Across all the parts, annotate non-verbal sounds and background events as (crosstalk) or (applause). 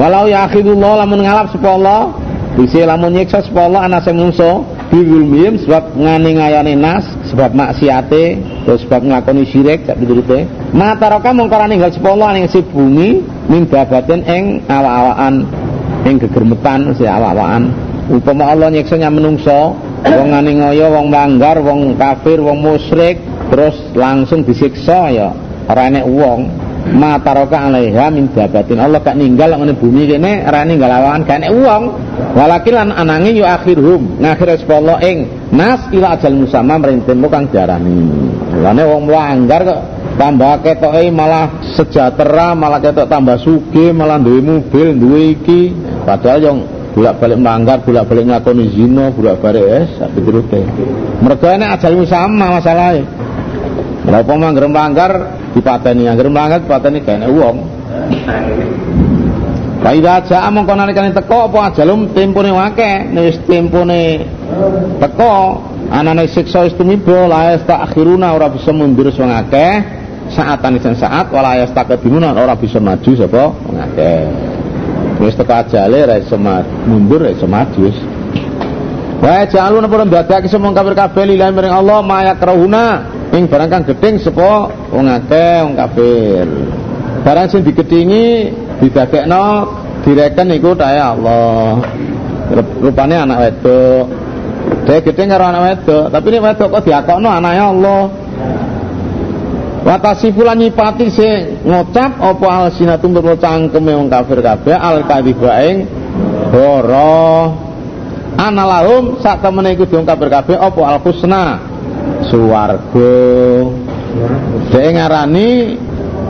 walau ya akhidullah lamun ngalap sapa Allah bisa lamun nyiksa sapa Allah sing mungso biwulmihim sebab ngani ngayane nas sebab maksiate terus sebab nglakoni syirik sak piturute mataraka mongko ninggal sapa Allah si bumi min babaten ing awak-awakan ing gegermetan si awak-awakan. Upama Allah nyiksa menungso wong ngani ngoyo wong manggar wong kafir wong musyrik terus langsung disiksa ya ora enek mataroka alaiha min dabatin Allah gak ninggal ngene bumi kene ora ninggal awan gak enek wong walakin lan anange yu akhirhum ngakhir Allah ing nas ila ajal musamma merintemu kang diarani lane wong melanggar kok tambah ketoke malah sejahtera malah ketok tambah sugih malah duwe mobil duwe iki padahal yang bolak-balik melanggar, bolak-balik ngakoni zina, bolak-balik es, sak piturute. Mergo enek ajal musamma masalahe. Berapa mangger melanggar dipateni, angger melanggar dipateni kene wong. Kaida aja mongko nalikane teko apa ajalum tempone wake, wis tempone teko anane siksa wis tumiba la akhiruna ora bisa mundur wong akeh saatan isen saat wala yastakdimuna ora bisa maju sapa wong akeh. Wis teko ajale ora iso mundur ora iso maju wis. Wa ja'aluna pun ndadake semua kafir kabeh lillahi maring Allah maya krahuna ing barang kang gedeng sapa wong akeh wong kafir. Barang sing digedingi didadekno direken iku tae Allah. Rupane anak wedok. Dia gedeng karo anak wedok tapi ini wedok kok diakokno anaknya Allah. Watasi fulan nyipati sing ngocap apa al sinatum tur cangkeme wong kafir kabeh al kadhiba ing boro ana lahum sak temene iku kafir kabeh apa al husna suwargo Dek ngarani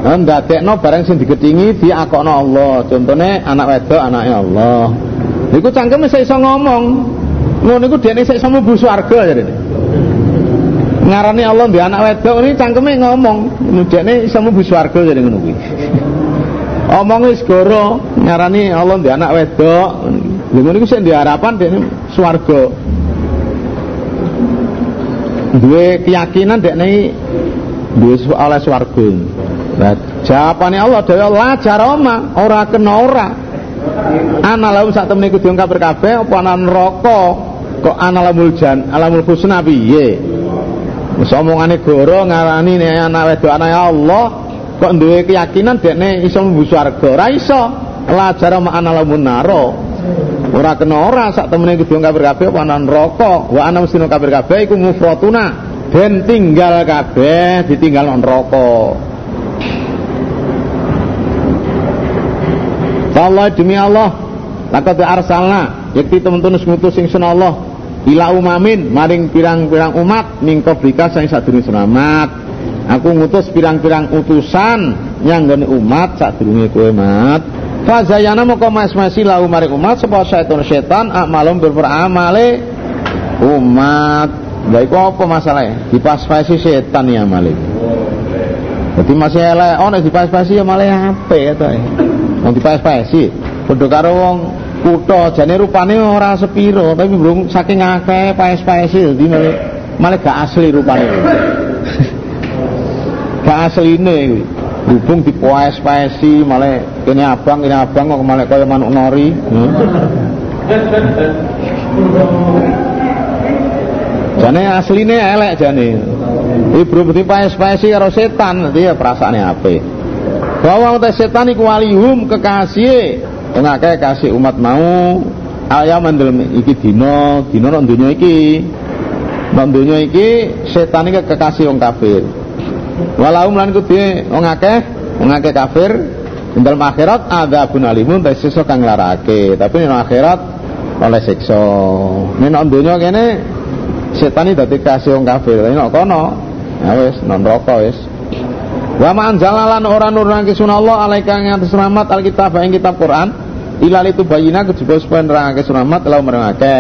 eh, ndadekno barang sing digedingi diakokno Allah. Contone anak wedok anake Allah. Niku cangkeme saya iso ngomong. Ngono niku dene saya iso mlebu swarga jarene. Ngarani Allah di anak wedok ini cangkeme ngomong. Dekne iso mlebu swarga jadi ngono kuwi. Omong wis goro ngarani Allah di anak wedok. Lha ngono iku sing diharapan dekne swarga duwe keyakinan dek nih duwe oleh swarga. Nah jawabannya Allah dewe la jaroma ora kena ora. Ana laum sak temene kudu kabeh kabeh apa ana neraka? Kok ana lamul jan alamul husna piye? Wis omongane goro ngarani nek anak wedok anake Allah kok duwe keyakinan dekne iso mlebu swarga? Ora iso. La jaroma ana lamun naro ora kena ora sak temene kudu kafir kabeh apa ana neraka? Wa ana mesti kafir kabeh iku mufratuna. Den tinggal kabeh ditinggal neraka. Allah demi Allah laqad arsalna yakti temen-temen ngutus sing Allah ila umamin maring pirang-pirang umat ning qablika sing sadurunge selamat. Aku ngutus pirang-pirang utusan yang gane umat sadurunge kowe mat Fazayana moko mas-masi lahu maring umat sapa syaitan setan amalum berperamale umat. Lha iku apa masalahnya? Dipas-pasi setan ya malik. Jadi masih elek oh nek dipas-pasi ya malah apik ya to. Wong dipas-pasi padha karo wong kutha jane rupane ora sepiro tapi belum saking akeh pas-pasi dadi malah malah gak asli rupane. (laughs) gak asline kuwi hubung di poes pesi malah ini abang ini abang kok malah kaya manuk nori? Hmm. jane asline elek jane. Ibu berarti paes pesi karo setan. Nanti ya perasaannya apa bahwa utai setan iku walihum kekasih. Tengah kasih umat mau. Ayam dalam iki dino dino nang iki. Nang iki setan iki kekasih wong kafir. Walau lan kudu wong akeh wong akeh kafir dalam akhirat ada alimun ta siksa kang larake. Tapi ning akhirat oleh siksa. Ning donya kene setan iki dadi kasih wong kafir. Nek kono ya non rokok wis. Wa ma anzalalan ora nurunake sunallah alaika ing atas rahmat alkitab ing kitab Quran. Ilal itu bayina kejaba supaya nerangake sunahmat lalu merangake.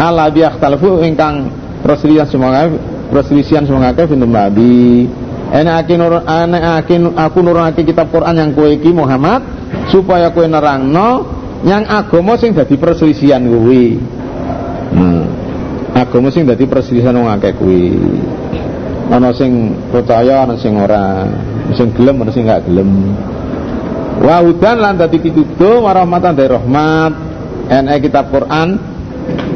Ala bi ikhtalafu ingkang perselisihan semua perselisihan semua akeh film nabi Akin nur akin aku nurunake kitab Quran yang kowe iki Muhammad supaya kowe nerangno yang agama sing dadi perselisihan kuwi. Hmm. Agama sing dadi perselisihan wong akeh kuwi. Ana sing percaya ana sing ora, sing gelem ana sing gak gelem. wa hudan lan dadi pituduh wa rahmatan dari rahmat ene kitab Quran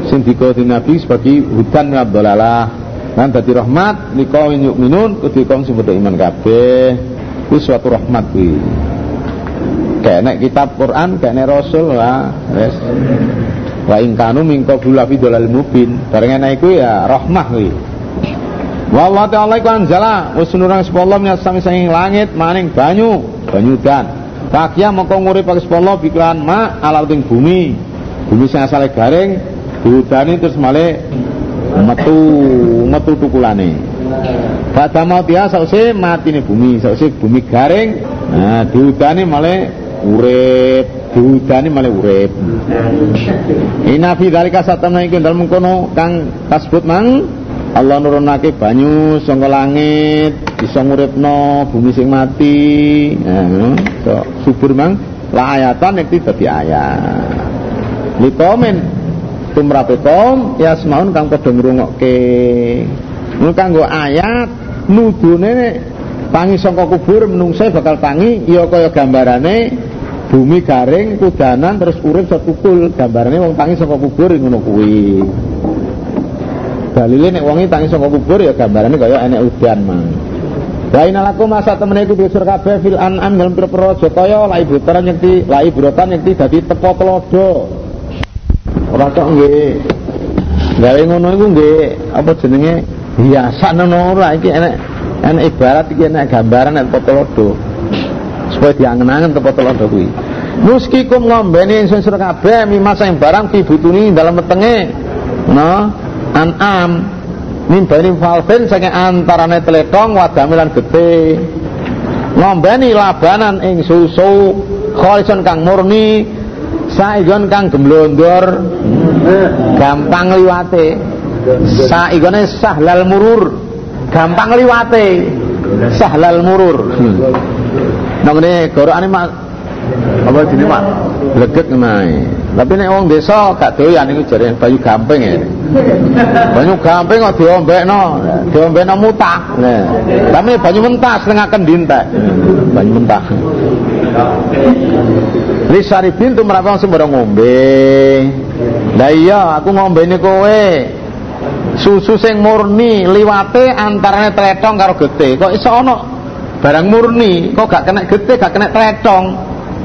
sing di Nabi sebagai hudan min abdolalah lan dadi rahmat liqaumin yu'minun kudu kaum sing iman kabeh. Ku suatu rahmat kuwi. Kayak kitab Quran kayak Rasul lah wis wa ing kanu min qablu fi mubin. Bareng iku ya rahmah kuwi. Wa Allah ta'ala iku anjala. Wis nurang sepuluh minyak sami langit maning banyu banyu dan. Fakia mongko ngurip pakai sepuluh pikiran ma ala uting bumi. Bumi sing asale garing diudani terus male metu metu tukulane. Pada mau dia sausi mati nih bumi sausi bumi garing. Nah diudani male urip diudani malah urip. Ina fi dzalika satamna iku dalem kono kang kasebut mang Allah nurunake banyu saka langit bisa nguripno bumi sing mati. Nah, so, subur mang la ayatan iki dadi ayat tumrape kaum ya semaun kang padha ngrungokke. Mun kanggo ayat nudune tangi saka kubur menungsa bakal tangi ya kaya gambarane bumi garing kudanan terus urip setukul gambarane wong tangi saka kubur ngono kuwi. Dalile nek wonge tangi saka kubur ya gambarane kaya enek udan mang. Wa inalakum masa temene iku diusur kabeh fil an'am dalam pira-pira kaya la ibrotan nyekti la ibrotan nyekti dadi tepo telodo ora tok nggih. Gawe ngono iku nggih apa jenenge? Hiasan ngono ora iki enek enek ibarat iki enek gambaran enek telodo supaya diangen-angen tempat telodo kuwi. Muskikum ngombeni ingsun sira kabeh mimasa yang barang fi butuni dalam wetenge. No an'am. Min bani falfin saking antarane teletong wadamilan gede ngombeni labanan ing susu kholison kang murni saigon kang gemblondor gampang liwate saigone sahlal murur gampang liwate sahlal murur Nang ini gorokane mak apa jenis mak leget nae. Tapi nek wong desa gak doyan iku jare bayu gamping ya. Banyu gamping kok diombekno, diombekno mutah. Nah, tapi banyu mentah setengah kendintek. Banyu mentah. Li sarifin tu merapa sing ngombe. Lah iya, aku ngombene kowe. Susu sing murni liwate antarane tletong karo getih. Kok iso ana barang murni kok gak kena gede gak kena tlecong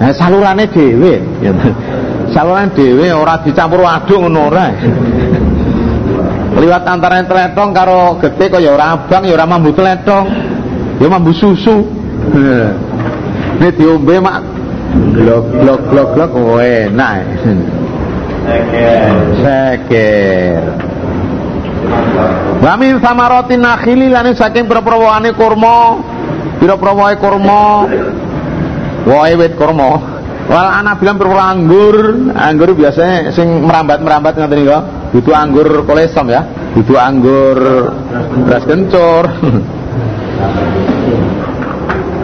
nah salurane dhewe (laughs) saluran dhewe ora dicampur aduk ngono ora (laughs) liwat antara tletong karo gede kok ya ora abang ya ora mambu tletong ya mambu susu (laughs) ini diombe mak blok blok blok blok oh enak seker Wa min samarati nakhili lan saking pira-pira kurma Pira-pira wae kurma. Wae wit kurma. Wal ana bilang pira anggur, anggur biasanya sing merambat-merambat ngoten niku. Butuh anggur kolesom ya. Butuh anggur beras kencur. (laughs)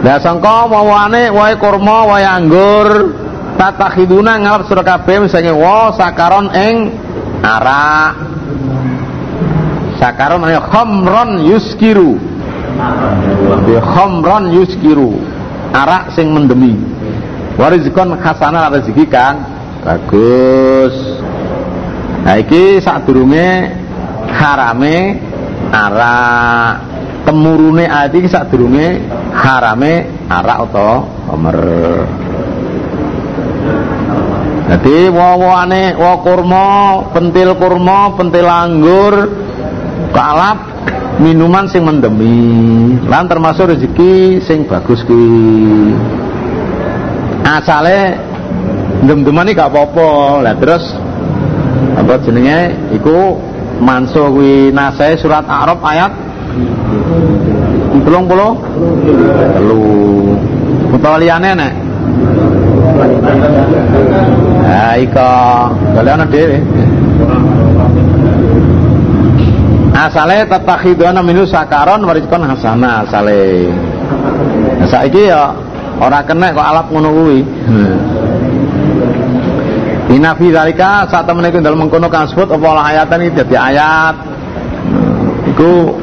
Lah sangka wawane wae kurma wae anggur tatakhiduna ngalap sira kabeh misalnya wa sakaron ing arak. Sakaron ane khamron yuskiru. Bi khamron yuskiru. Arak sing mendemi. Warizkon khasana rezeki kang bagus. Nah iki sadurunge harame arak temurune ayat iki sadurunge harame arak homer Jadi wawane wa kurma, pentil kurma, pentil anggur, kalap minuman sing mendemi. Lan termasuk rezeki sing bagus kuwi. Asale dem-deman gak apa-apa. Lah terus apa jenenge? Iku manso kuwi. Nasai surat Arab ayat 30 telu. Utawa liyane nek. Ha kalian ada dhewe. Asale tatakhiduna minu sakaron warizkon hasana asale. Nah, saiki ya ora kena kok alap ngono kuwi. Ina fi zalika saat temen iku dalem mengkono kang sebut apa ayatan iki dadi ayat. Iku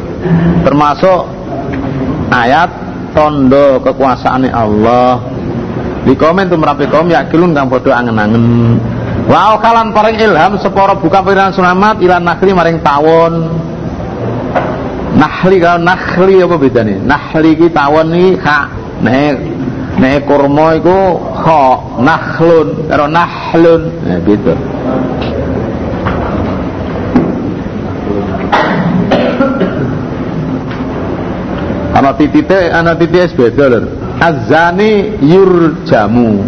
termasuk ayat tondo kekuasaane Allah. Di komen kaum yakilun kang padha angen-angen. Wa kalan paring ilham separa buka pikiran sunamat ilan nakli maring tawon. Nahli kalau nahli apa bedane? Nahli ki tawon iki kak nek nek kurma iku kha nakhlun karo nahlun. Nah, gitu. Ana titite ana titik beda lho azani yurjamu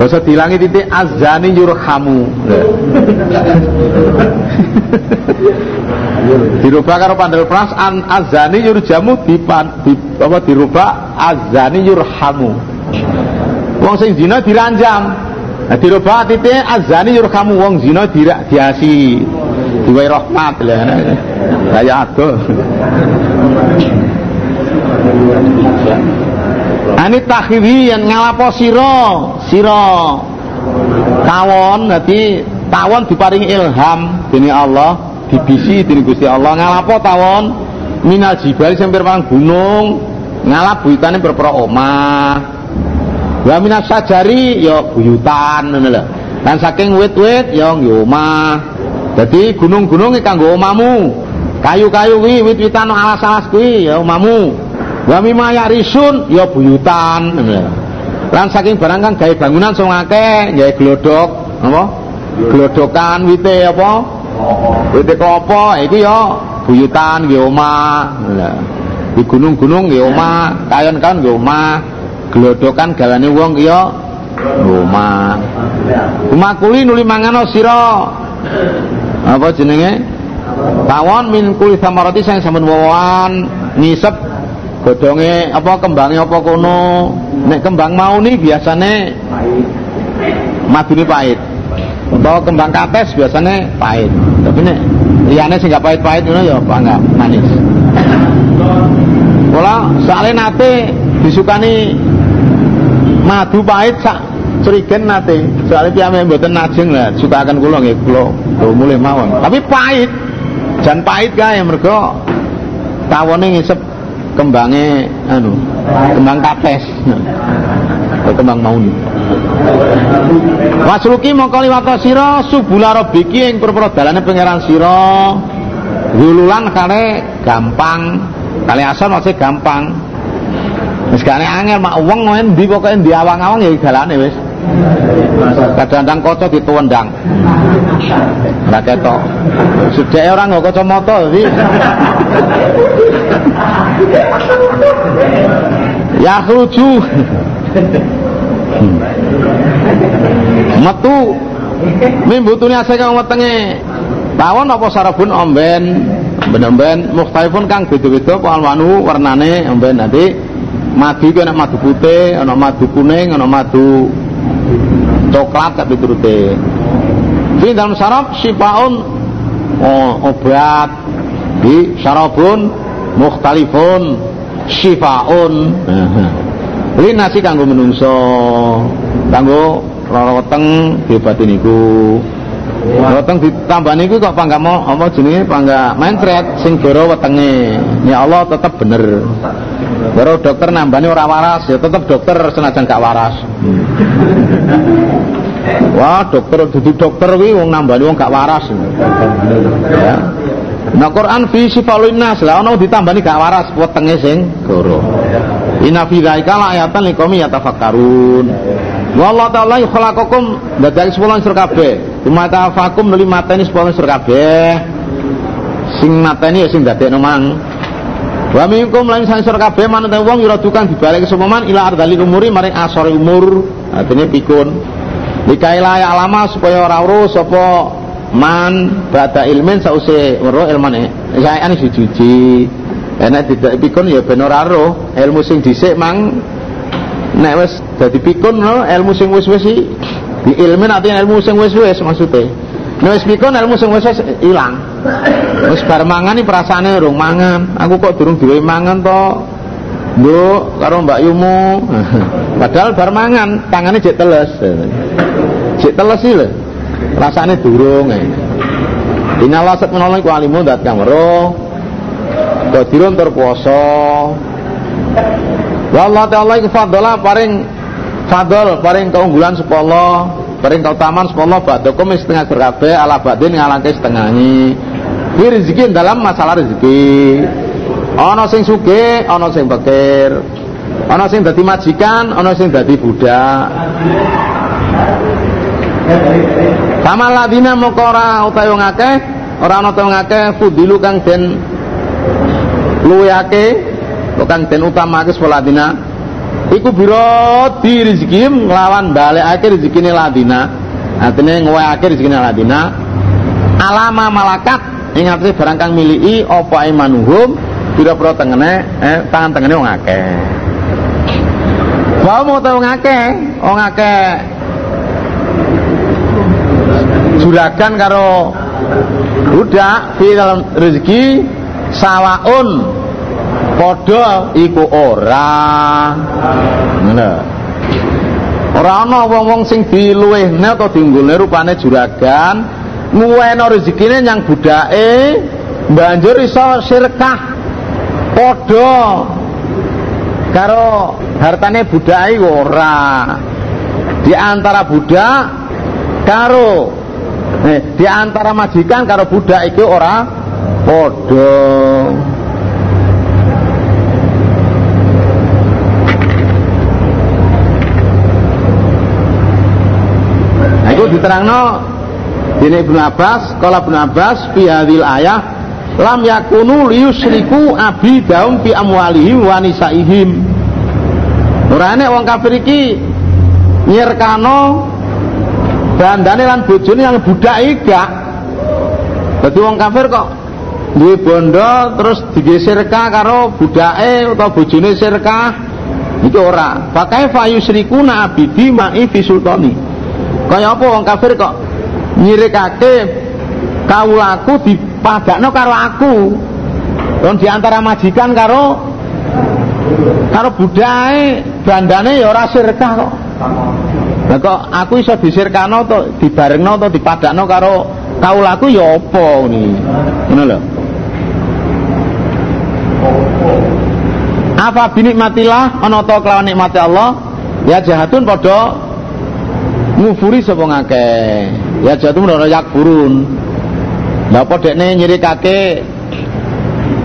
Basa dilangi titik azani yurhamu. (laughs) dirubah karo pandel pras an azani yurjamu dipan di, apa dirubah azani yurhamu. Wong sing zina diranjam. Nah, dirubah titik azani yurhamu wong zina dirak diasi. Diwai rahmat lah. Kaya adoh. Ani takhiri yang ngalapo siro siro tawon dadi tawon diparingi ilham dening Allah dibisi dening Gusti Allah. Ngalapo tawon? Minal jibal sing pirang gunung ngalap buyutane berpera omah. Wa minas sajari ya buyutan lan saking wit-wit ya dadi gunung-gunung kanggo omahmu. Kayu-kayu wit-witan alas-alas kuwi ya omahmu wa mimma yarisun ya buyutan lan saking barang kang gawe bangunan sing akeh gawe glodok apa? Glodokan wite apa? Wite klopo iki ya buyutan nggih omah di gunung-gunung nggih omah kayon-kayon nggih omah. Glodokan gawane wong ya omah. Umakuli nuli mangano sira. Apa jenenge? Tawon min kuli samarati sing sampun wawan nisep godonge apa kembangnya apa kono? Nek kembang mau nih biasane madune pahit. Atau kembang kates biasanya pahit. Tapi nek liyane sing gak pahit-pahit ngono ya apa enggak manis. Kula soalnya nate disukani madu pahit sak curigen nate. Soalnya piyame mboten najeng lah sukakan kula nggih kula mulai mawon. Tapi pahit jan pahit kae mergo tawone ngisep kembangnya anu kembang kapes kembang mauni Wasruki mongko liwat sira subula rabbiki ing perpara dalane pangeran sira. Dululan kale gampang kali asal masih gampang. Wis gane angel mak wong endi pokoke ndi awang-awang ya dalane wis. Kadang-kadang kaca dituwendang ora ketok. Sedek ora nggo kacamata iki (laughs) ya khruju metu. Mimbutune asake kang wetenge. Tawon apa sarabun? Omben. Ben-ben kang beda-beda alwanu warnane omben. Nanti madu iki ana madu putih ana madu kuning ana madu coklat sak piturute di dalam sarap sifaun oh, obat. Di sarabun mukhtalifun sifaun ini nasi kanggo menungso kanggo lara weteng diobatin niku. Weteng ditambah niku kok pangga mau apa jenenge? Pangga mentret sing goro wetenge. Ya Allah tetap bener. Baru dokter nambani ora waras ya tetap dokter senajan gak waras. Wah dokter jadi dokter kuwi wong nambani wong gak waras. Ya Nah Quran fi sifalun nas lah ono ditambani gak waras wetenge sing goro. Inna fi dzalika ayatan liqaumi yatafakkarun. Wallahu ta'ala khalaqakum dadake sepuluh sur kabeh. Tumata fakum nuli mateni sepuluh sur kabeh. Sing mateni ya sing dadekno mang. Wa minkum lan sang sur kabeh manut wong yuradukan dibalik sapa man ila ardali umuri maring asore umur. Artine pikun. Likaila ya alama supaya ora urus sapa man bada ilmin sause weruh ilmane saya ane dicuci enak tidak pikun ya ben ora roh. Ilmu sing mang nek wis dadi pikun no, ilmu sing wis-wis di ilmin artinya ilmu sing wis-wis maksude nek wis pikun ilmu sing wis-wis ilang. Wis bar mangan iki perasaane urung mangan. Aku kok durung diwe mangan to? Mbok karo Mbak Yumu. (laughs) Padahal bar mangan tangane jek teles. Jek teles iki lho rasane durung eh. Inala sat menolong ku alimu dat kang weruh. Qadirun. Wa Allah taala iku fadhala paring fadl paring keunggulan sepolo paring keutamaan sepolo ba'dakum setengah berkabeh ala badin ngalangke setengahi Ini rezeki dalam masalah rezeki ana sing sugih ana sing bekir ana sing dadi majikan ana sing dadi budak Sama ladina moko ora utawa wong akeh, ora ana wong akeh fudilu kang den luwihake, kang den utamake ladina. Iku biro di rezeki nglawan balekake rezekine ladina. Artine ngwehake rezekine ladina. Alama malakat ing atase barang kang miliki apa imanuhum pira-pira tengene eh, tangan tengene wong akeh. Wa mau tau ngakeh, wong juragan karo budak fi dalam rezeki sawaun. Padha iku ora. Ngono. Ora ana wong-wong sing diluwehne utawa dinggulne rupane juragan nguweno rezekine nyang budake banjur iso sirkah. Padha karo hartane budake ora. Di antara budak karo Eh, di antara majikan karo budak itu ora padha. Nah, itu diterangno Dene Ibnu Abbas, kala Ibnu Abbas fi hadhil ayah lam yakunu liyusriku daum fi amwalihim wa nisaihim. Ora wong kafir iki bandane lan bojone yang budak gak. Dadi wong kafir kok duwe bondo terus digeserka karo budake utawa bojone serka itu ora. Pakai fayu syrikuna abidi ma'i fi sultani? Kaya apa wong kafir kok nyirikake kaulaku dipadakno karo aku? Don di antara majikan karo karo budake bandane ya ora sirkah kok Lah kok aku iso disirkano to dibarengno to dipadakno karo kaulaku ya apa ngene. Ngono lho. Apa binikmatillah ana to kelawan nikmati Allah? Ya jahatun padha ngufuri sapa ngakeh. Ya jahatun ora yakfurun. Lah apa dekne nyirikake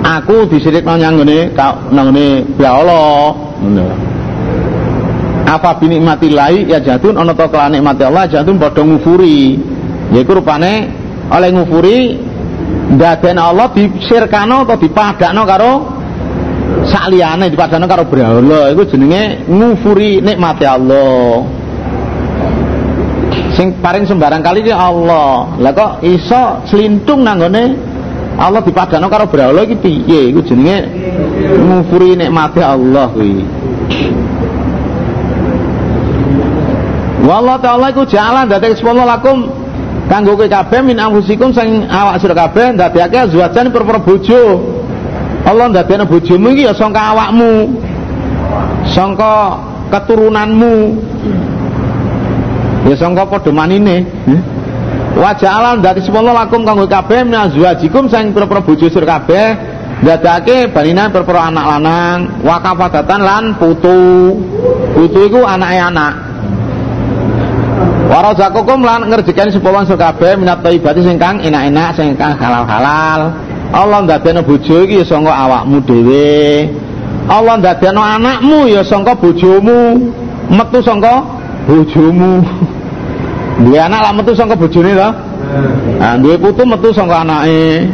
aku disirikno nyang ngene nang ngene ya Allah. Ngono apa binikmatillahi ya jatun ana to kelan nikmati Allah jatun padha ngufuri. Yaiku rupane oleh ngufuri ndaden Allah disirkano atau dipadakno karo sakliyane dipadakno karo berhala iku jenenge ngufuri nikmati Allah. Sing paring sembarang kali ki Allah. Lah kok iso selintung nanggone Allah dipadakno karo berhala iki piye? Iku jenenge ngufuri nikmati Allah kuwi Wallah taala iku jalan dadi sepuluh lakum kanggo kowe kabeh min anfusikum sing awak sira kabeh ndadekake azwajan perkara bojo. Allah ndadekne bojomu iki ya sangka awakmu. Sangka keturunanmu. Ya sangka padha manine. Wa jalan dadi sepuluh lakum kanggo kabeh min azwajikum sing perkara bojo sira kabeh ndadekake baninan perkara anak lanang wa kafadatan lan putu. Putu iku anake anak. Warazakukum lan ngerjekani supaya wong kabeh minat thayyibati sing kang enak-enak sing kang halal-halal. Allah ndadekno bojo iki ya sangka awakmu dhewe. Allah ndadekno anakmu ya sangka bojomu. Metu sangka bojomu. (laughs) Duwe anak metu sangka bojone to. Nah, duwe putu metu sangka anake.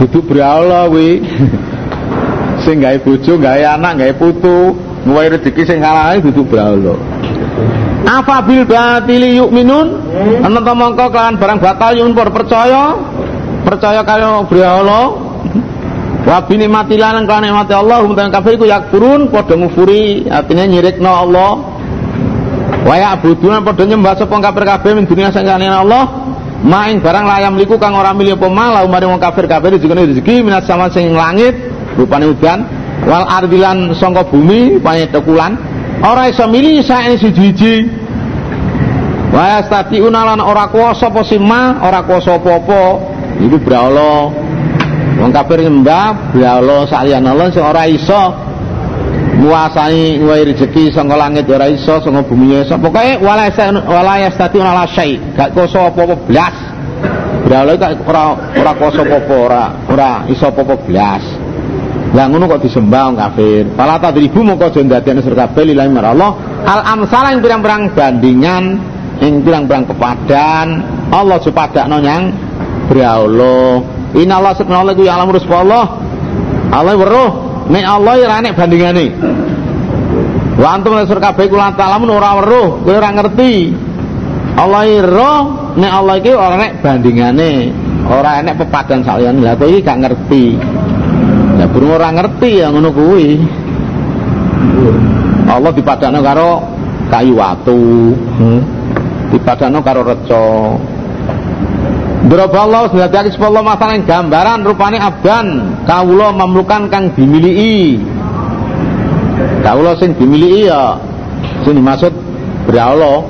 Duduk berawala kuwi. (laughs) sing gawe bojo, gawe anak, gawe putu. Mulai rezeki sing kalane duduk brahala. Apa bil batili yu'minun? Hmm. Ana ta mongko kelawan barang batal yun percaya? Percaya kaya brahala. Wa bi nikmatillah lan kana nikmati Allah mung kafir iku yakfurun padha ngufuri, artinya nyirikno Allah. Wa ya'buduna padha nyembah sapa kafir kabeh min dunia sing Allah. Maing barang layam liku kang ora milih apa malah umare wong kafir kabeh rezeki rezeki minat sama sing langit rupane udan wal ardilan sangka bumi paye tekulan. Ora iso milih sae siji-siji. Wa yastatiuna lan ora kuwasa apa sima ora kuwasa apa-apa. Iku brahala. Wong kafir nyembah brahala Allah iso nguasai nguai rezeki saka langit ora iso saka bumi iso. Pokoke wala wala yastati ala syai. Gak kuasa apa-apa blas. Brawala gak ora ora kuasa apa-apa ora ora iso apa-apa lah ngono kok disembah wong kafir? Fala tadribu moko aja ndadekne surga kabeh lillahi Allah al amsal yang pirang-pirang bandingan yang pirang-pirang kepadan Allah supadakno nyang Brawala Inna Allah subhanahu wa ta'ala alam Allah Allah. Weruh. Nek Allah ya nek bandingane. Wa antum nasur kabeh kula ta'lamun ora weruh kowe ora ngerti. Allah ira nek Allah iki ora nek bandingane. Ora enek pepadan saliyane lha kowe iki gak ngerti ya burung ora ngerti ya ngono kuwi Allah dipadakno karo kayu watu hmm. dipadakno karo reca Daraballahu sedati sepuluh masalah gambaran rupane abdan kawula mamlukan kang dimiliki. Kawula sing dimiliki ya sing dimaksud berallah.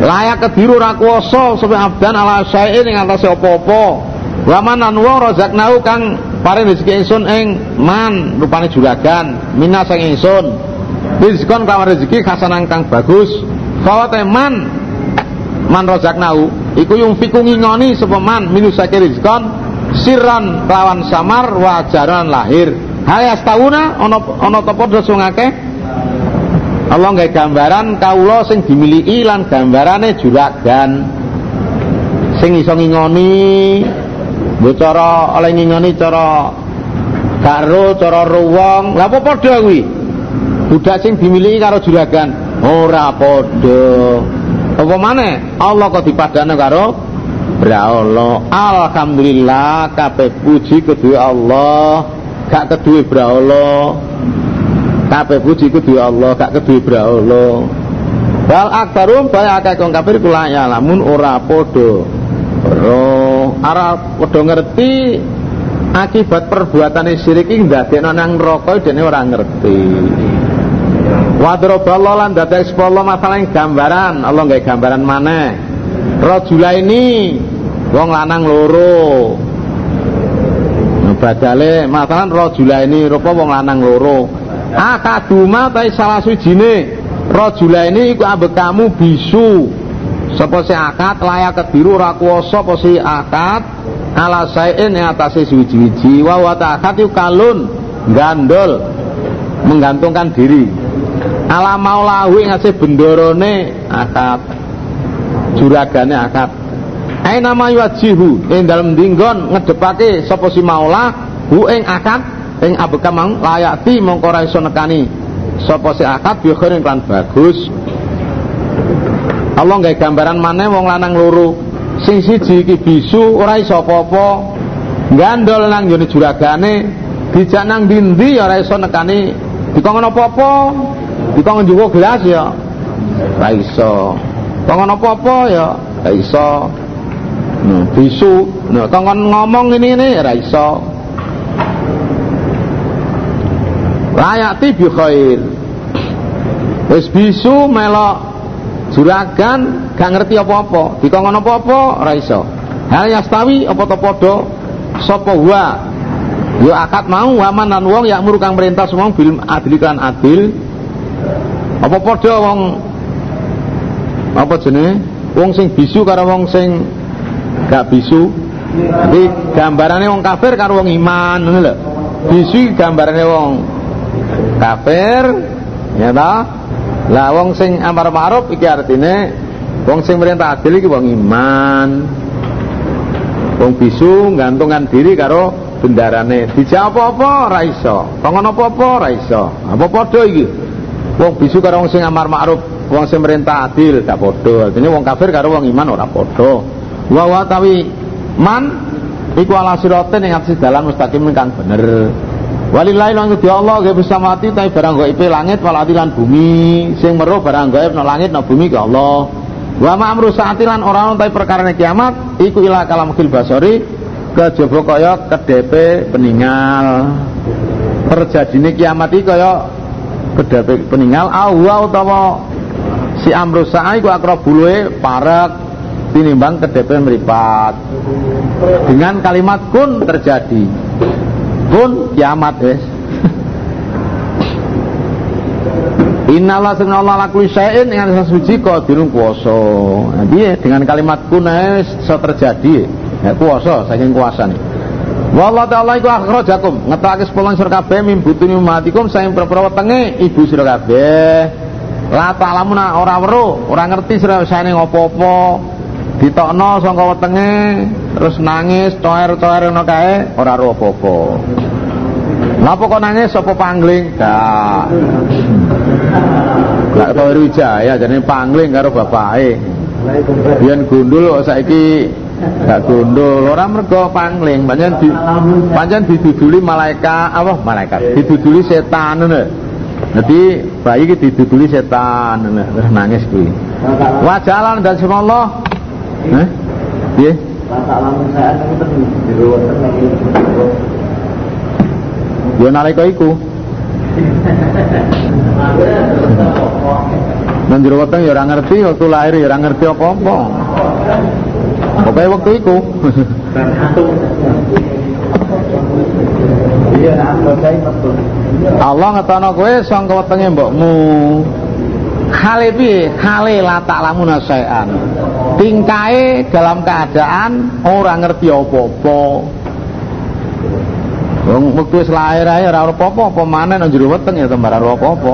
Layak kediru ra kuwasa abdan ala syai'in ing atase apa-apa. Wa manan wa razaqnahu kang paring rezeki ingsun ing man rupane juragan minas sing ingsun. Rizkon kawar rezeki kasanan kang bagus. Fawate man man razaqnahu iku yung fiku ngingoni sepeman minusake rizkon siran kelawan samar wajaran lahir hayas tauna ono ono topo dosa ngake Allah nggak gambaran kaulo sing dimiliki lan gambarane juragan sing iso ngingoni cara oleh ngingoni cara karo cara ruwong. Lha apa padha kuwi? Budak sing dimiliki karo juragan. Ora padha. Apa mana Allah kok dipadana karo Allah Alhamdulillah kabeh puji kedua Allah. Gak kedua Allah kabeh puji kedua Allah gak kedua Allah Wal aktarum baya akeh kong kafir kula ya lamun ora padha. Ora ora padha ngerti akibat perbuatan syirik iki ndadekno nang neraka dene ora ngerti. Wadroballah lan dadak sepuluh masalah yang gambaran. Allah nggak gambaran mana Rojula ini Wong lanang loro. Badale masalah rojula ini Rupa wong lanang loro. Akaduma tai salah sujine Rojula ini ikut ambek kamu bisu Sapa si akad layak kediru rakuoso Sapa si akad? Ala sayin yang atasnya suji-wiji wa wa akad yuk kalun gandol menggantungkan diri. Ala maulahu ngasih bendorone akad. Juragane akad. Ai nama wajihu ing dalem dinggon ngedepake sapa si maula hu ing akad ing abeka mang layati mongko ora iso nekani sapa si akad bagus Allah gawe gambaran maneh wong lanang loro sing siji iki bisu ora iso apa-apa gandol nang yone juragane dijak nang dindi ora iso nekani dikon apa-apa Dikon njugo gelas ya ora iso. Kongkon apa-apa ya ora iso. Nah, bisu, nah kongkon ngomong ini ini ora iso. Layati bi khair. Wis bisu melok juragan gak ngerti apa-apa. Dikongkon apa-apa ora iso. Hal yastawi apa to padha? Sapa wa? Yo akad mau waman lan wong yang murukang perintah semua bil adil kan adil. Apa padha wong? Apa jenenge? Wong sing bisu karo wong sing gak bisu. Jadi gambarannya wong kafir karo wong iman ngono lho. Bisu gambarane wong kafir ya ta lah wong sing amar ma'ruf iki artine wong sing merintah adil iki wong iman wong bisu gantungan diri karo bendarane dijawab apa ora iso kongkon apa-apa ora iso apa padha iki Wong bisu karo wong sing amar ma'ruf, wong sing merintah adil gak padha. Artine wong kafir karo wong iman ora padha. Wa wa tawi man iku ala siratin ing atas dalan mustaqim kang bener. Walillahi lan Gusti Allah gawe bisa mati tapi barang gaib langit wal lan bumi sing meruh barang gaib no langit no bumi ke Allah. Wa ma'amru saatilan ora ono tapi perkara kiamat iku ila kalam fil basori kejaba kaya kedepe peninggal. Terjadine kiamat iki kaya kedape peninggal awa utawa si amrus sa'a iku akrabuluhe parek tinimbang kedepe meripat dengan kalimat kun terjadi kun kiamat wis Inna Allah sunna Allah lakuli syai'in dengan suci qadirun kuasa. Nah, piye dengan kalimat kuna iso terjadi. Ya kuasa saking kuasane. Wallahu ta'ala iku akhrajakum ngetake sepuluh sira kabeh butuni umatikum saing perkara wetenge ibu sira kabeh. La ta'lamuna ora weruh, ora ngerti sira sane ngopo-opo. Ditokno sangka wetenge terus nangis toer-toer ngono kae ora ro apa-apa. Napa kok nangis sapa pangling? Gak. Gak tau Wijaya jadi pangling karo bapake. Biyen gundul kok saiki gak gundul. Ora mergo pangling, pancen di pancen diduduli malaikat apa malaikat? Diduduli setan ngono. Jadi bayi iki diduduli setan ngono. Terus nangis kuwi. Wajalan dan Allah. Heh? Piye? Ya nalika iku. Nang jero weteng ya ora ngerti, waktu lahir ya ora ngerti apa-apa. Pokoke waktu iku. Allah ngetono kowe sangka wetenge mbokmu. Hale piye? Hale la ta'lamuna syai'an. Tingkae dalam keadaan ora ngerti apa-apa. Wong wektu wis lair ae ora apa-apa, apa weteng ya tambah ora apa-apa.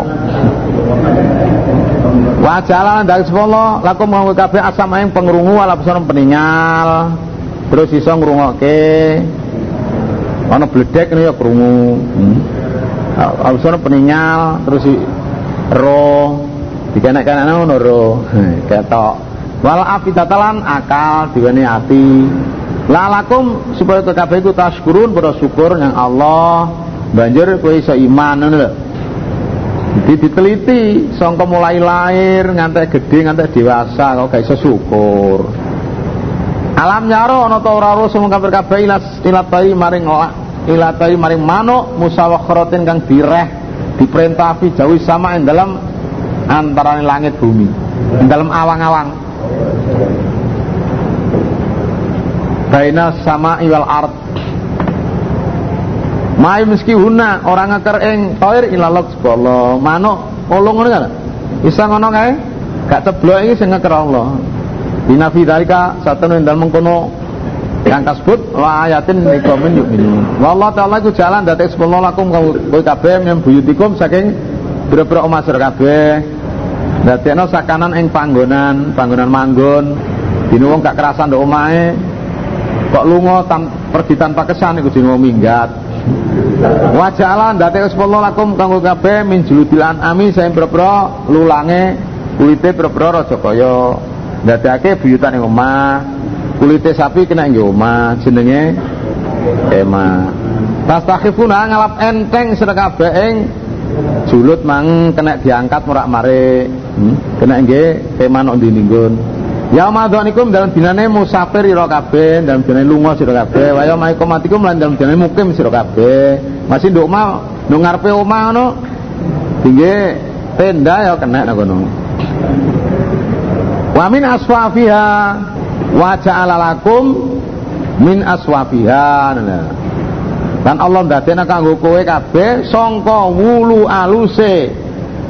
Wa jalan dari sepolo laku mau kabeh asam aing pengrungu ala pesona peningal. Terus iso ngrungokke. Ana bledek ya krungu. Hmm. Ala peningal terus ro dikenek-kenekne ngono ro. (laughs) Ketok. Wal afidatalan akal diweni ati. Lalakum supaya kabeh iku taskurun pada syukur yang Allah banjur kowe iso iman ngono lho. Jadi diteliti sangka mulai lahir ngantek gede ngantek dewasa kok gak iso syukur. Alam nyaro ana ta ora ora semua kabeh kabeh ilas ilatai maring ilatai maring manuk musawakhratin kang direh diperintah jauh sama ing dalam antaraning langit bumi. Dalam awang-awang. Baina sama iwal art Mai meski huna orang ngeker ing toir ilalok sebolo manuk ulung ngono kan? Bisa ngono kae? Gak ceblok iki sing ngeker Allah. Binafi dalika satu ing dalem mengkono yang kasbut wa ayatin nikomin yuk ini wallah ta'ala itu jalan dati sepuluh lakum kamu kabeh yang buyutikum saking bere-bere omah sira kabeh. Dadekno sakanan ing panggonan panggonan manggon. Dene wong gak kerasan ndok omahe kok lunga tan pergi tanpa kesan iku jenenge minggat. Wajalan date sepuluh lakum kanggo kabeh min juludil ami saya boro lulange kulite boro-boro raja kaya. Ndadekake buyutan ing omah kulite sapi kena ing omah jenenge ema tastakhifuna ngalap enteng sira kabeh ing julut mang kena diangkat murak mare hmm? kena nggih tema nok ndi Ya madhanikum dalam dinane musafir ira kabeh, dalam dinane lunga sira kabeh, wa ya lan dalam dinane mukim sira kabeh. Masih nduk omah, nduk ngarepe omah ngono. Tinggi tenda ya kena nang kono. Wa min aswafiha wa ja'ala lakum min aswafiha. Dan Allah ndadekna kanggo kowe kabeh sangka wulu aluse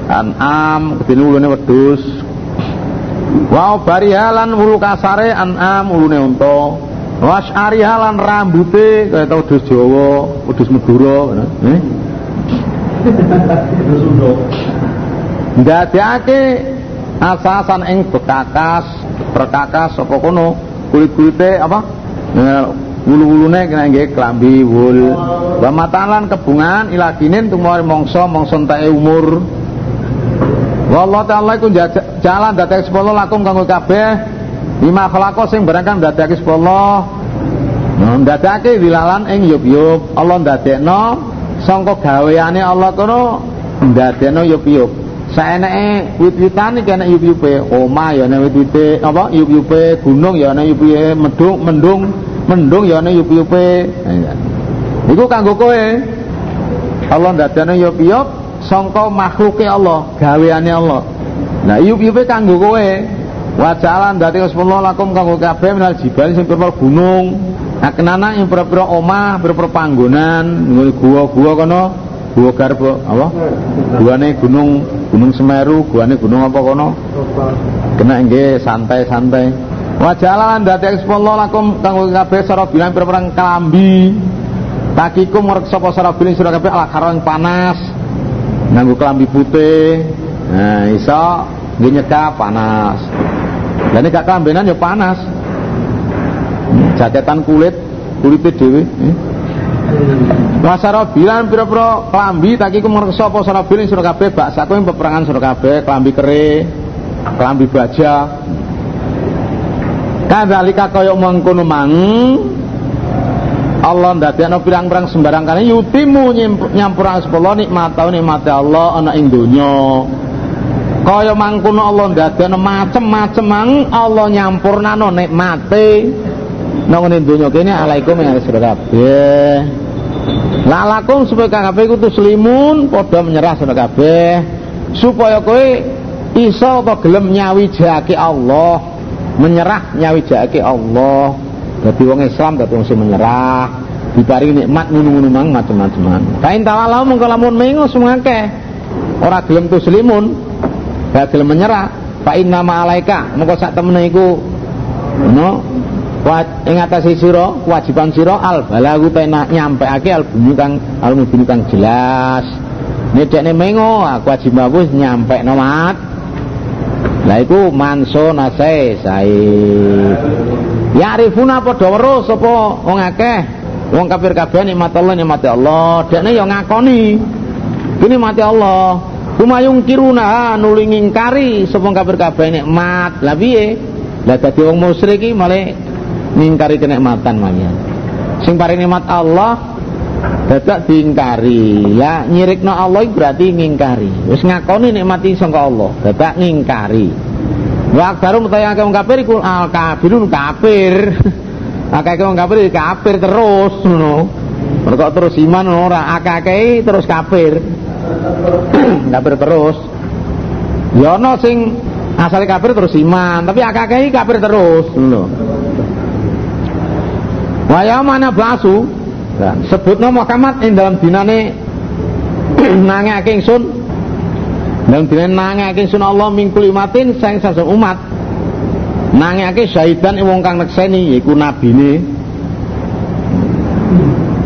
an'am kedene wulune wedhus Wa barihalan wulu kasare an'am ulune unta. Wasyarihalan rambute kaya tau wedhus Jawa, wedhus Madura. Eh? Ndadekake asasan ing bekakas, perkakas apa kono, kulit-kulite apa? Wulu-wulune kena nggih klambi wul. Wa matalan kebungan ilakinin tumawari mongso mongso enteke umur Wallahu ta'ala iku jalan dadek sepuluh lakum kanggo kabeh. Lima khalaqa sing barangkan dadek sepuluh. Nah, dadake wilalan ing yub-yub. Allah ndadekno sangka gaweane Allah kono ndadekno yub-yub. Saeneke wit-witan iki ana yub-yube omah ya ana wit-wite apa yub-yube gunung ya ana yub-yube mendung mendung mendung ya ana yub-yube. Iku kanggo kowe. Allah ndadekno yub-yub sangka makhluke Allah, gaweane Allah. Nah, iyup-iyupe kanggo kowe. Wajalan dadi sepuluh lakum kanggo kabeh minal jibal sing pira gunung. Akenana ing pira-pira omah, pira-pira panggonan, gua-gua kono, gua garbo apa? Guane gunung Gunung Semeru, guane gunung apa kono? Kena nggih santai-santai. Wa jalan dadi ekspolo lakum kanggo kabeh sira bilang pirang kelambi. Takikum ngreksa apa sira bilang sira kabeh ala karang panas. Nganggo kelambi putih. Nah, iso nggih nyegah panas. Nek gak kelambenan ya panas. Jaketan kulit, kulite dhewe. Eh. Wasara bilan pira-pira klambi tak iku ngreksa apa sira bilan sira kabeh baksa kowe peperangan sira kabeh klambi kere, klambi baja. Kadzalika kaya mengkono mang Allah ndadekno pirang-pirang sembarang kali yutimu nyampurang sepuluh nikmat tau nikmat Allah ana ing donya. Kaya mangkono Allah ndadekno macem-macem mang Allah nyampurnano nikmate nang ngene donya kene alaikum ya sira kabeh. Lalakum supaya kabeh iku tuslimun padha menyerah sira kabeh supaya kowe iso atau gelem nyawijake Allah, menyerah nyawijake Allah. Dadi wong Islam wong sing menyerah, diparingi nikmat ngono-ngono mang macam-macaman. Kain tawalau mengko lamun mengo sumake. Ora gelem tuslimun, gak gelem menyerah. Fa inna ma alaika, mengko sak temene iku no ing atase sira kewajiban sira al balagu tena nyampeake al bunyi kang al mubin kang jelas nedekne mengo kewajiban wis nyampe mat lah iku manso nase sae ya arifuna padha weruh sapa wong akeh? Wong kafir kabeh nikmat Allah nikmat Allah. Dekne ya ngakoni. Ini mati Allah. Kumayung kiruna nuli ngingkari sapa kafir kabeh nikmat. Lah piye? Lah dadi wong musyrik iki malah ngingkari kenikmatan manya sing paring nikmat Allah dadak diingkari. Lah nyirikno Allah berarti ngingkari. Wis ngakoni nikmati sangka Allah dadak ngingkari wa akbaru mutaya akeh wong kafir iku al kafirun kafir. (laughs) Akeh wong kafir kafir terus ngono. Mereka terus iman ora akeh terus kafir. (clears throat) Kafir terus. Ya ana sing asal kafir terus iman tapi akeh kafir terus ngono. Waya mana basu sebutnya Muhammad ing dalam dinane (clears throat) nangake ingsun dalam dinane nangake ingsun Allah mingkul imatin sang sasung umat nangake syahidan wong kang nekseni yaiku nabine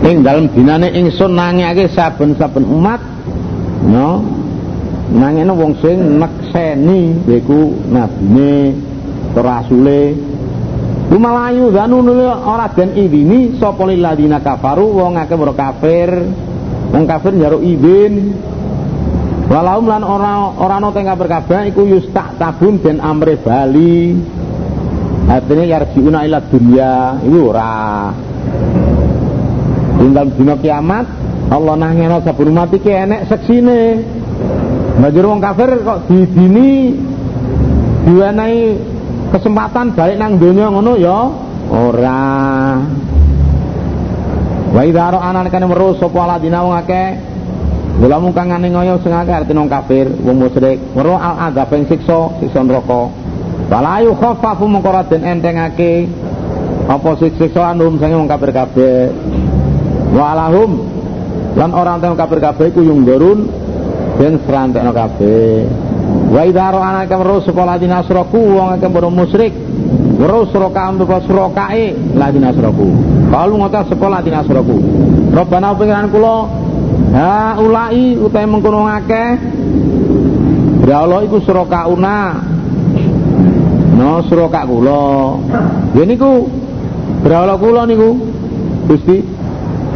ing dalam dinane ingsun nangake saben-saben umat no nangene wong sing nekseni yaiku nabine rasule Lumalayu danu ora den idini sapa lil ladina kafaru wong akeh kafir. Wong kafir njaluk izin. Walaum lan ora ora ana teng kafir kabeh iku yustak tabun den amre bali. Artinya yarjiuna ila dunya iku ora. Tinggal dina kiamat Allah nangeno sabun mati ki enek seksine. Banjur wong kafir kok didini diwenehi kesempatan balik nang donya ngono ya ora wa idza ra'ana kana weruh sapa ladina wong akeh Mula mung kang ngoyo sing akeh artine wong kafir, wong musyrik, weruh al adab ing siksa, siksa neraka. Wala yukhaffafu mung ora den entengake apa siksa anum sange wong kafir kabeh. Walahum lan ora enten kafir kabeh iku yung durun den serantekno kabeh. Wa idza ra'ana kamru sapa ladina asraku wong akeh bodo musyrik. Weruh suraka untuk surakae ladina asraku. Kalau ngota sapa ladina asraku. Robbana pengiran kula ha ulai utahe mengkono akeh. Ya Allah iku surakauna. No suraka kula. Ya niku Berawala kula niku Gusti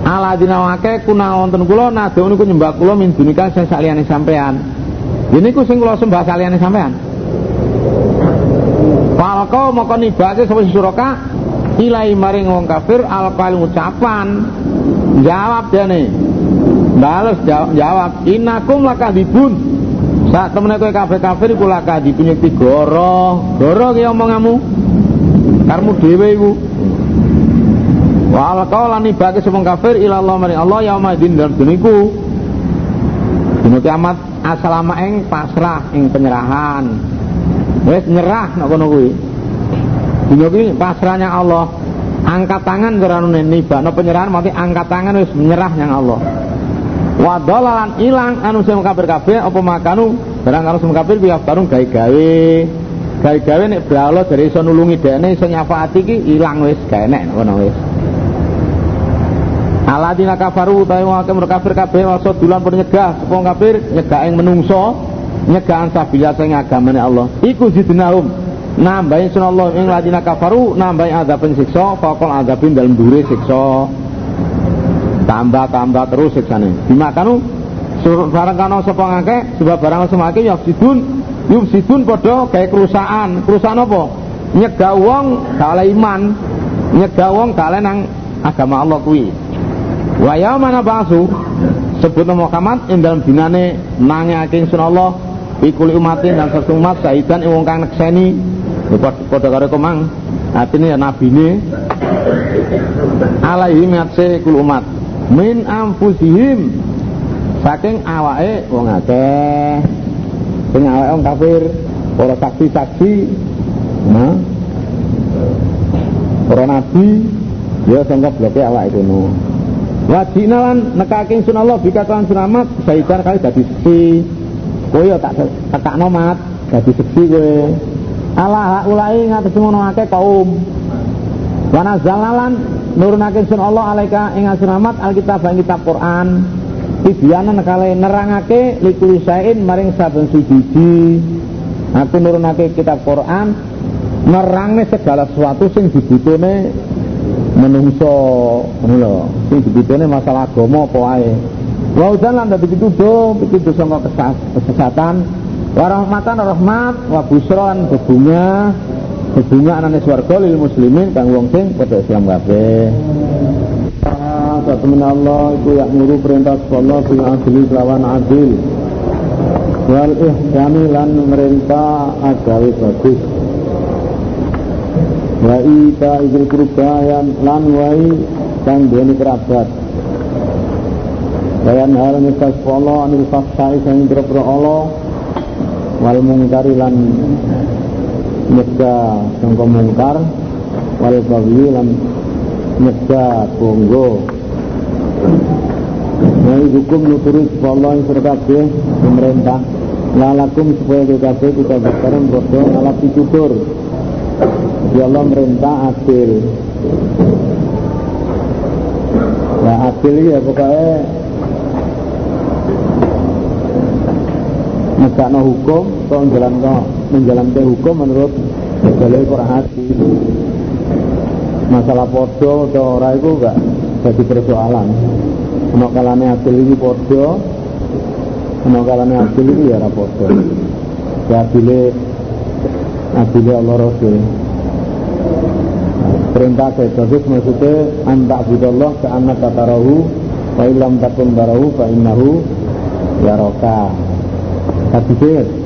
Aladina wake kuna wonten kula nadhe niku nyembah kula min dunika sing saliyane sampean. Ini ku sing kula sembah saliyane sampean. Falqa moko nibake sapa suraka ilai maring wong kafir alqal ucapan jawab dene balas jawab, inakum lakadibun saat temene kowe kafir kafir iku lakadibun iki goro goro ki omonganmu karmu dhewe iku Wa alqa lan nibake sapa kafir ila Allah maring Allah yaumidin dalam duniku Dina kiamat asalama ing pasrah ing penyerahan. Wis nyerah nek kono kuwi. Dina kuwi pasrahnya Allah. Angkat tangan karena nibakno penyerahan mati angkat tangan wis menyerah yang Allah. Wa ilang anu sing kabeh kabeh apa makanu? Barang kalau semua kafir biar barung gawe-gawe. Gawe-gawe nek Allah dari iso nulungi dekne iso ki ilang wis gak enek ngono wis. Aladina kafaru utawi wong akeh kafir kabeh maksud dulan pun nyegah kafir? Nyegah ing menungso nyegah ansabilillah sing agamane Allah. Iku zidnahum nambahin sunallah ing ladina kafaru nambahin adabin siksa fakol adabin dalam dure siksa tambah-tambah terus siksane dimakanu barang kana sapa ngake sebab barang semake yufsidun yufsidun padha kayak kerusakan. Kerusakan apa? Nyegah wong gak iman. Nyegah wong nang agama Allah kuwi. Wa mana ba'su sebut Muhammad ing dalam dinane sun Allah ikuli umatin dan satu umat saidan ing wong kang nekseni padha karo kemang. Atine ya nabine alaihi matse kul umat min anfusihim. Saking awake wong akeh. Sing awake wong kafir. Para saksi-saksi. Nah. Para nabi. Ya sangka bloke awake kono. Wajina lan nekake sun Allah bika kan selamat saidan kali dadi seksi. Kowe ya tak tekakno mat. Dadi seksi kowe. Allah ulai ngatus ngono akeh kaum. Wa nazalan nurunake sun Allah alaika ing selamat alkitab ing kitab Quran. Tibyanan kale nerangake likuli sain maring saben siji. Aku nurunake kitab Quran nerangne segala sesuatu sing dibutuhne menungso ngono lho sing dibitene masalah agama apa wae wa udan lan dadi pituduh pituduh sangka kesesatan wa rahmatan rahmat wa busran bebunga bebunga anane swarga lil muslimin kang wong sing padha Islam kabeh. Satu Allah itu yang nyuruh perintah Allah bil adli lawan adil. Wal ihsani lan merintah agawi bagus. Wa ita izil kurbayan lan wai kang duweni kerabat. Bayan hal nyekas polo anil faksai sang Allah. Wal mungkari lan nyega sangka mungkar wal bagwi lan nyega bonggo. Nah hukum nuturi Allah yang pemerintah. Lalakum supaya kita kita berkarang bodoh ala pitutur Ya Allah merintah adil. Ya adil ya pokoknya Negakno hukum atau menjalankan menjalankan hukum menurut jalur Quran. Hati masalah podo atau orang itu enggak jadi persoalan. Ono kalane adil ini podo Ono kalane adil ini ya podo. Ya adile Adile Allah Rasul. Perintah bagus maksudnya anta budallah ke anak katarahu wa ilam takun barahu fa innahu yaraka kadisir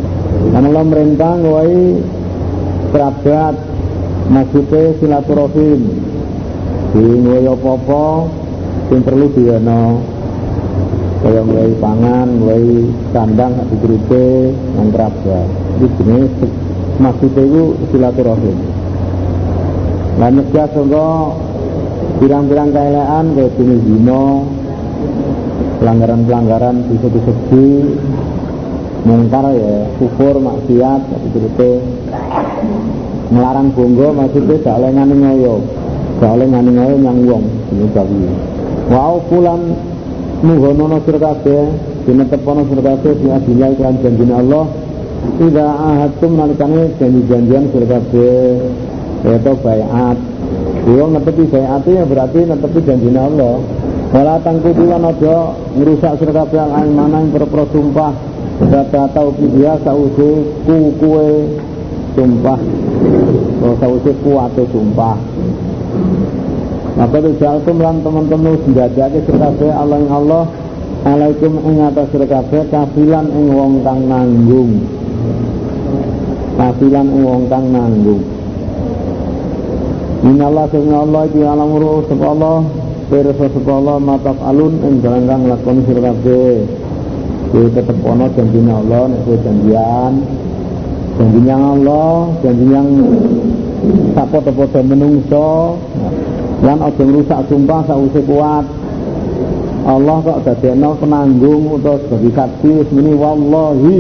karena Allah merintah ngawai kerabat maksudnya silaturahim. Di ngawai apa-apa yang perlu diyono. Kaya mulai pangan, mulai kandang, digerite, yang kerabat. Itu jenis maksudnya itu silaturahim. Lan nyegah sangka pirang-pirang kaelekan kaya dene zina, pelanggaran-pelanggaran bisa disegi mungkar ya kufur maksiat itu melarang bonggo maksudnya gak oleh ngani ngoyo. Gak oleh ngani ngoyo nyang wong ini bawi wow pulan muhonono sirkabeh dinetepono sirkabeh di adilai kelan janjina Allah. Tidak ahadtum nalikane janji-janjian sirkabeh yaitu bayat. Wong netepi bayat ya berarti netepi janji Allah. Wala tangkudu lan aja ngrusak sira kabeh al mana yang berpro tau dia sause ku kue sumpah Atau sause kuate sumpah. Maka dijalkum lan teman-teman sendajake sira kabeh Allah yang Allah. Alaikum ing atas sira kabeh kafilan ing wong kang nanggung. Kafilan ing wong kang nanggung. Inna Allah sesungguhnya Allah iki alamuru sapa Allah? Pirsa sapa Allah mataf alun ing kang lakon sira kabeh. Kuwi tetep ana janjine Allah nek janjian. Janji yang Allah, janji yang sapodo-podo menungso lan aja ngrusak sumpah sausé kuat. Allah kok dadekno penanggung utawa sebagai saksi muni wallahi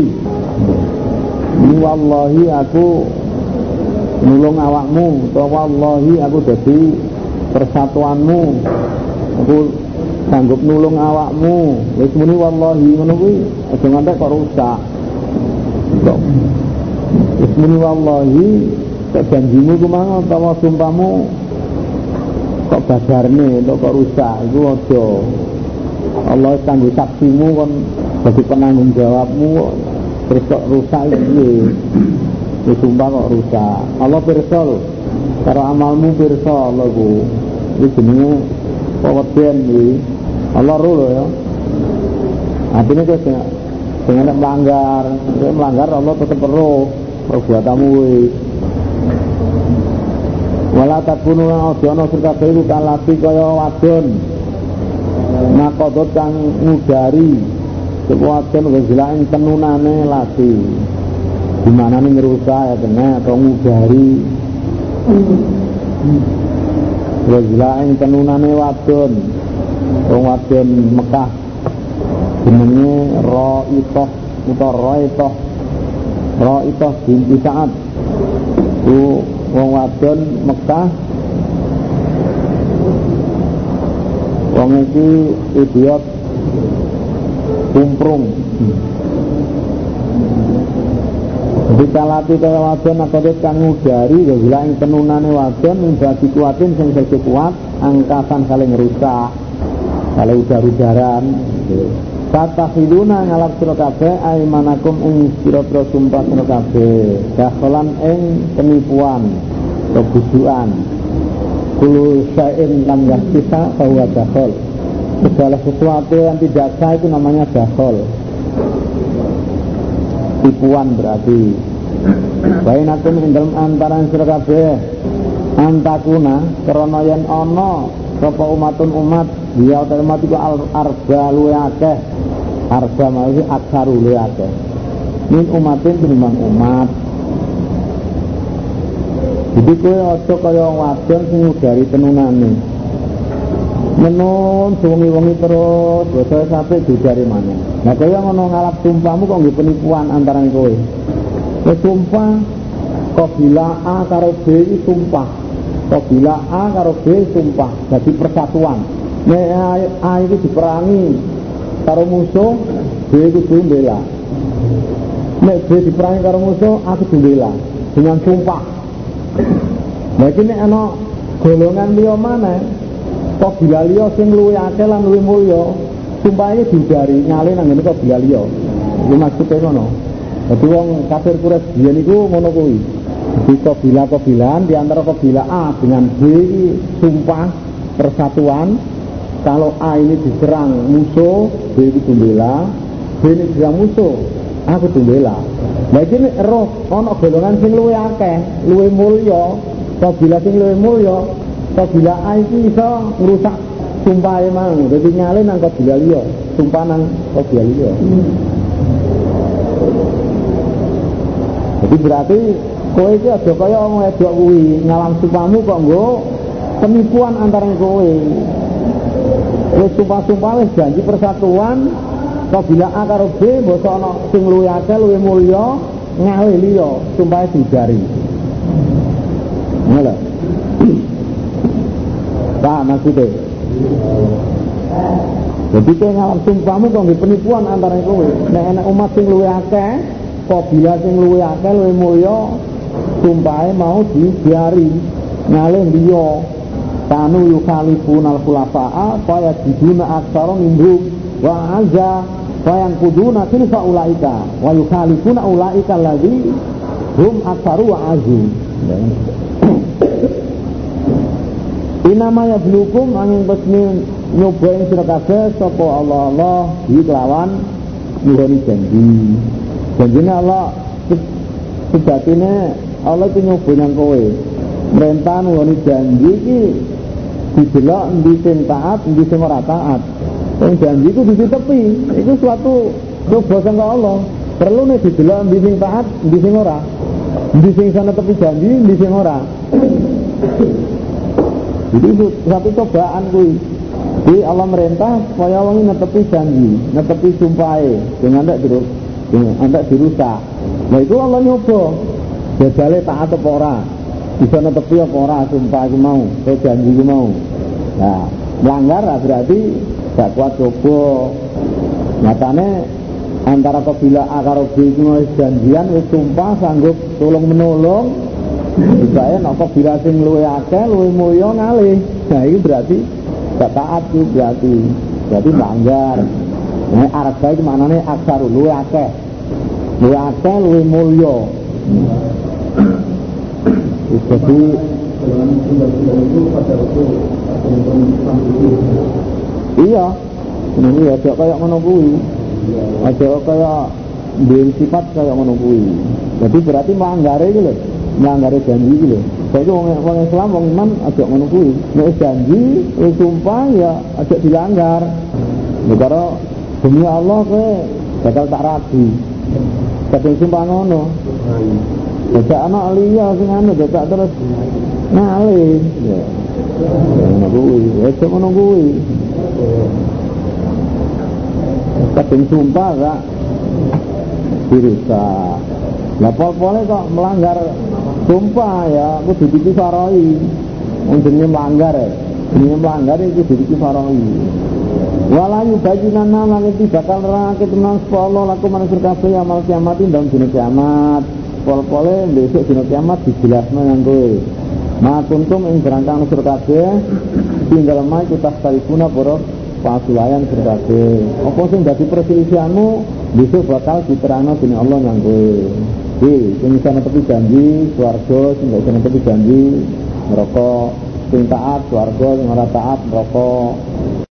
ini wallahi aku nulung awakmu atau wallahi aku jadi persatuanmu aku sanggup nulung awakmu. Wis muni wallahi ngono kuwi. Aja ngantek kok rusak. Kok? Wis muni wallahi kok janjimu ku mang utawa sumpahmu? Kok badarne kok kok rusak? Iku aja. Allah kanggo saksimu kon jadi penanggung jawabmu terus kok rusak iki? Wis sumpah kok rusak. Allah pirsa lho. Karo amalmu pirsa Allah ku. Iki jenenge paweden iki. Allah ru lho ya. Artinya kok sing nek melanggar, melanggar Allah tetep ro perbuatanmu. Wala takunu aja ana kabeh iku kalapi kaya wadon. Nakodot kang ngudari Sebuatan kezilain tenunane lati Gimana nih ngerusak ya kena atau ngudari Wajlain tenunane wadon Wong wadon Mekah. Jenenge Ra'itoh Uta Ra'itoh. Ra'itoh binti Sa'ad. Itu wong wadon Mekah. Wong iki idiot kumprung. Dikalati kaya wadon akodit kang ngudari ya gila ing tenunane wadon ing bagi kuatin sing sesi kuat angkasan saling rusak kalau udar-udaran Kata hiduna ngalap sira kabeh aimanakum ing sira-sira sumpah sira kabeh. Dakhalan ing penipuan kebusukan kulu syai'in lam yahsisa bahwa dakhol segala sesuatu yang tidak sah itu namanya dakhol tipuan berarti. Bain aku ing dalem antaran sira kabeh antakuna krana yen ana sapa umatun umat utawa umat iku arba luwe akeh. Arba maksud aksaru luwe akeh. Min umatin tinimbang umat. Jadi kowe aja kaya wadon sing ngudari tenunane. Menun suwengi-wengi terus basa sampai dudari mana nah kaya ngono ngalap sumpahmu kok nggih penipuan antara kowe? Wis sumpah kabila A karo B sumpah kabila A karo B sumpah jadi persatuan. Nek A itu diperangi karo musuh B itu bela nek B diperangi karo musuh aku bela dengan sumpah. Ini nek ana golongan liya mana kok bila liya sing luwih akeh lan luwih mulya sumpahe didari nyale nang ngene kok bila liya. Iki maksude ngono. Dadi wong kafir Quraisy biyen iku ngono kuwi di kabila-kabilan di antara kabila A dengan B sumpah persatuan. Kalau A ini diserang musuh B itu tumbela B ini diserang musuh aku tumbela nah ini roh ono golongan sing luwe akeh luwe mulya. Kabila sing luwe mulya kabila A itu bisa merusak sumpah emang jadi nyalin nang kabila liya sumpah nang kabila liya. Jadi berarti kowe iki aja kaya wong wedok kuwi ngalam sumpahmu kok nggo penipuan antara kowe. Wis sumpah-sumpah wis janji persatuan kabila A karo B mbok ana sing luwih akeh luwih mulya ngawe liya sumpahe dijari. Ngono (clears throat) Pak maksudnya? Jadi kowe ngalam sumpahmu kok nggih penipuan antara kowe. Nek enak umat sing luwih akeh kabila sing luwih akeh luwih mulya sumpahe mau dibiari. Ngalih liya. Kanu yukhalifun al khulafa'a fa yajiduna aktsara minhum wa azza fa yanquduna tilfa ulaika. Wa yukhalifuna ulaika alladhi hum aktsaru wa azu. Inama ya blukum angin pesmi nyobain sira kabeh Allah Allah di kelawan nuhoni janji. Janjine Allah sejatine Allah itu nyoba nang kowe. Merintah nuwuni janji iki didelok endi sing taat, endi sing ora taat. Wong janji iku ditutupi, iku suatu coba sangka Allah. Perlu nih didelok endi sing taat, endi sing ora. Endi sing sana tepi janji, endi sing ora. Jadi itu satu cobaan kuwi. Jadi Allah merintah supaya wong netepi janji, netepi sumpahe, dengan tidak dirusak. Nah itu Allah nyoba. Jajale taat apa ora? Bisa netepi apa ora sumpah iku mau, atau janji iku mau. Nah, melanggar berarti gak kuat coba. Nyatane antara kabila A karo B itu janjian wis sumpah sanggup tolong menolong Saya nak kabila sing luwe akeh luwe mulya ngalih. Nah ini berarti gak taat itu berarti. Berarti melanggar. Nah, arga itu maknanya aksaru luwe akeh. Luwe akeh luwe mulya. Jadi Iya, ini aja kayak ngono kuwi. Aja kayak duwe sifat kayak ngono kuwi. Jadi berarti melanggar iki lho, melanggar janji iki lho. Saiki wong wong Islam wong iman aja ngono kuwi. Nek janji, wis sumpah ya aja dilanggar. Nek karo demi Allah kowe bakal tak rabi. Kadang sumpah ngono. Baca anak liya sing anu baca terus ngalih. Ya. Ngono kuwi, aja ngono kuwi. Kadang sumpah gak dirusak. Lah pol-pole kok melanggar sumpah ya kudu dikifaroi. Wong jenenge melanggar ya. Jenenge melanggar itu kudu dikifaroi. Wala yubajinan nama itu bakal nerake tenang Allah laku manusia kabeh amal kiamat dalam dina kiamat. Pol-pole besok dina kiamat dijelasno nang kowe. Ma kuntum ing berangkang nusur kabeh tinggal mai kita salifuna para pasulayan sir kabeh. Apa sing dadi perselisihanmu besok bakal diterangno dening Allah nang kowe. Iki sing netepi janji swarga, sing gak netepi janji neraka. Sing taat swarga, sing taat neraka.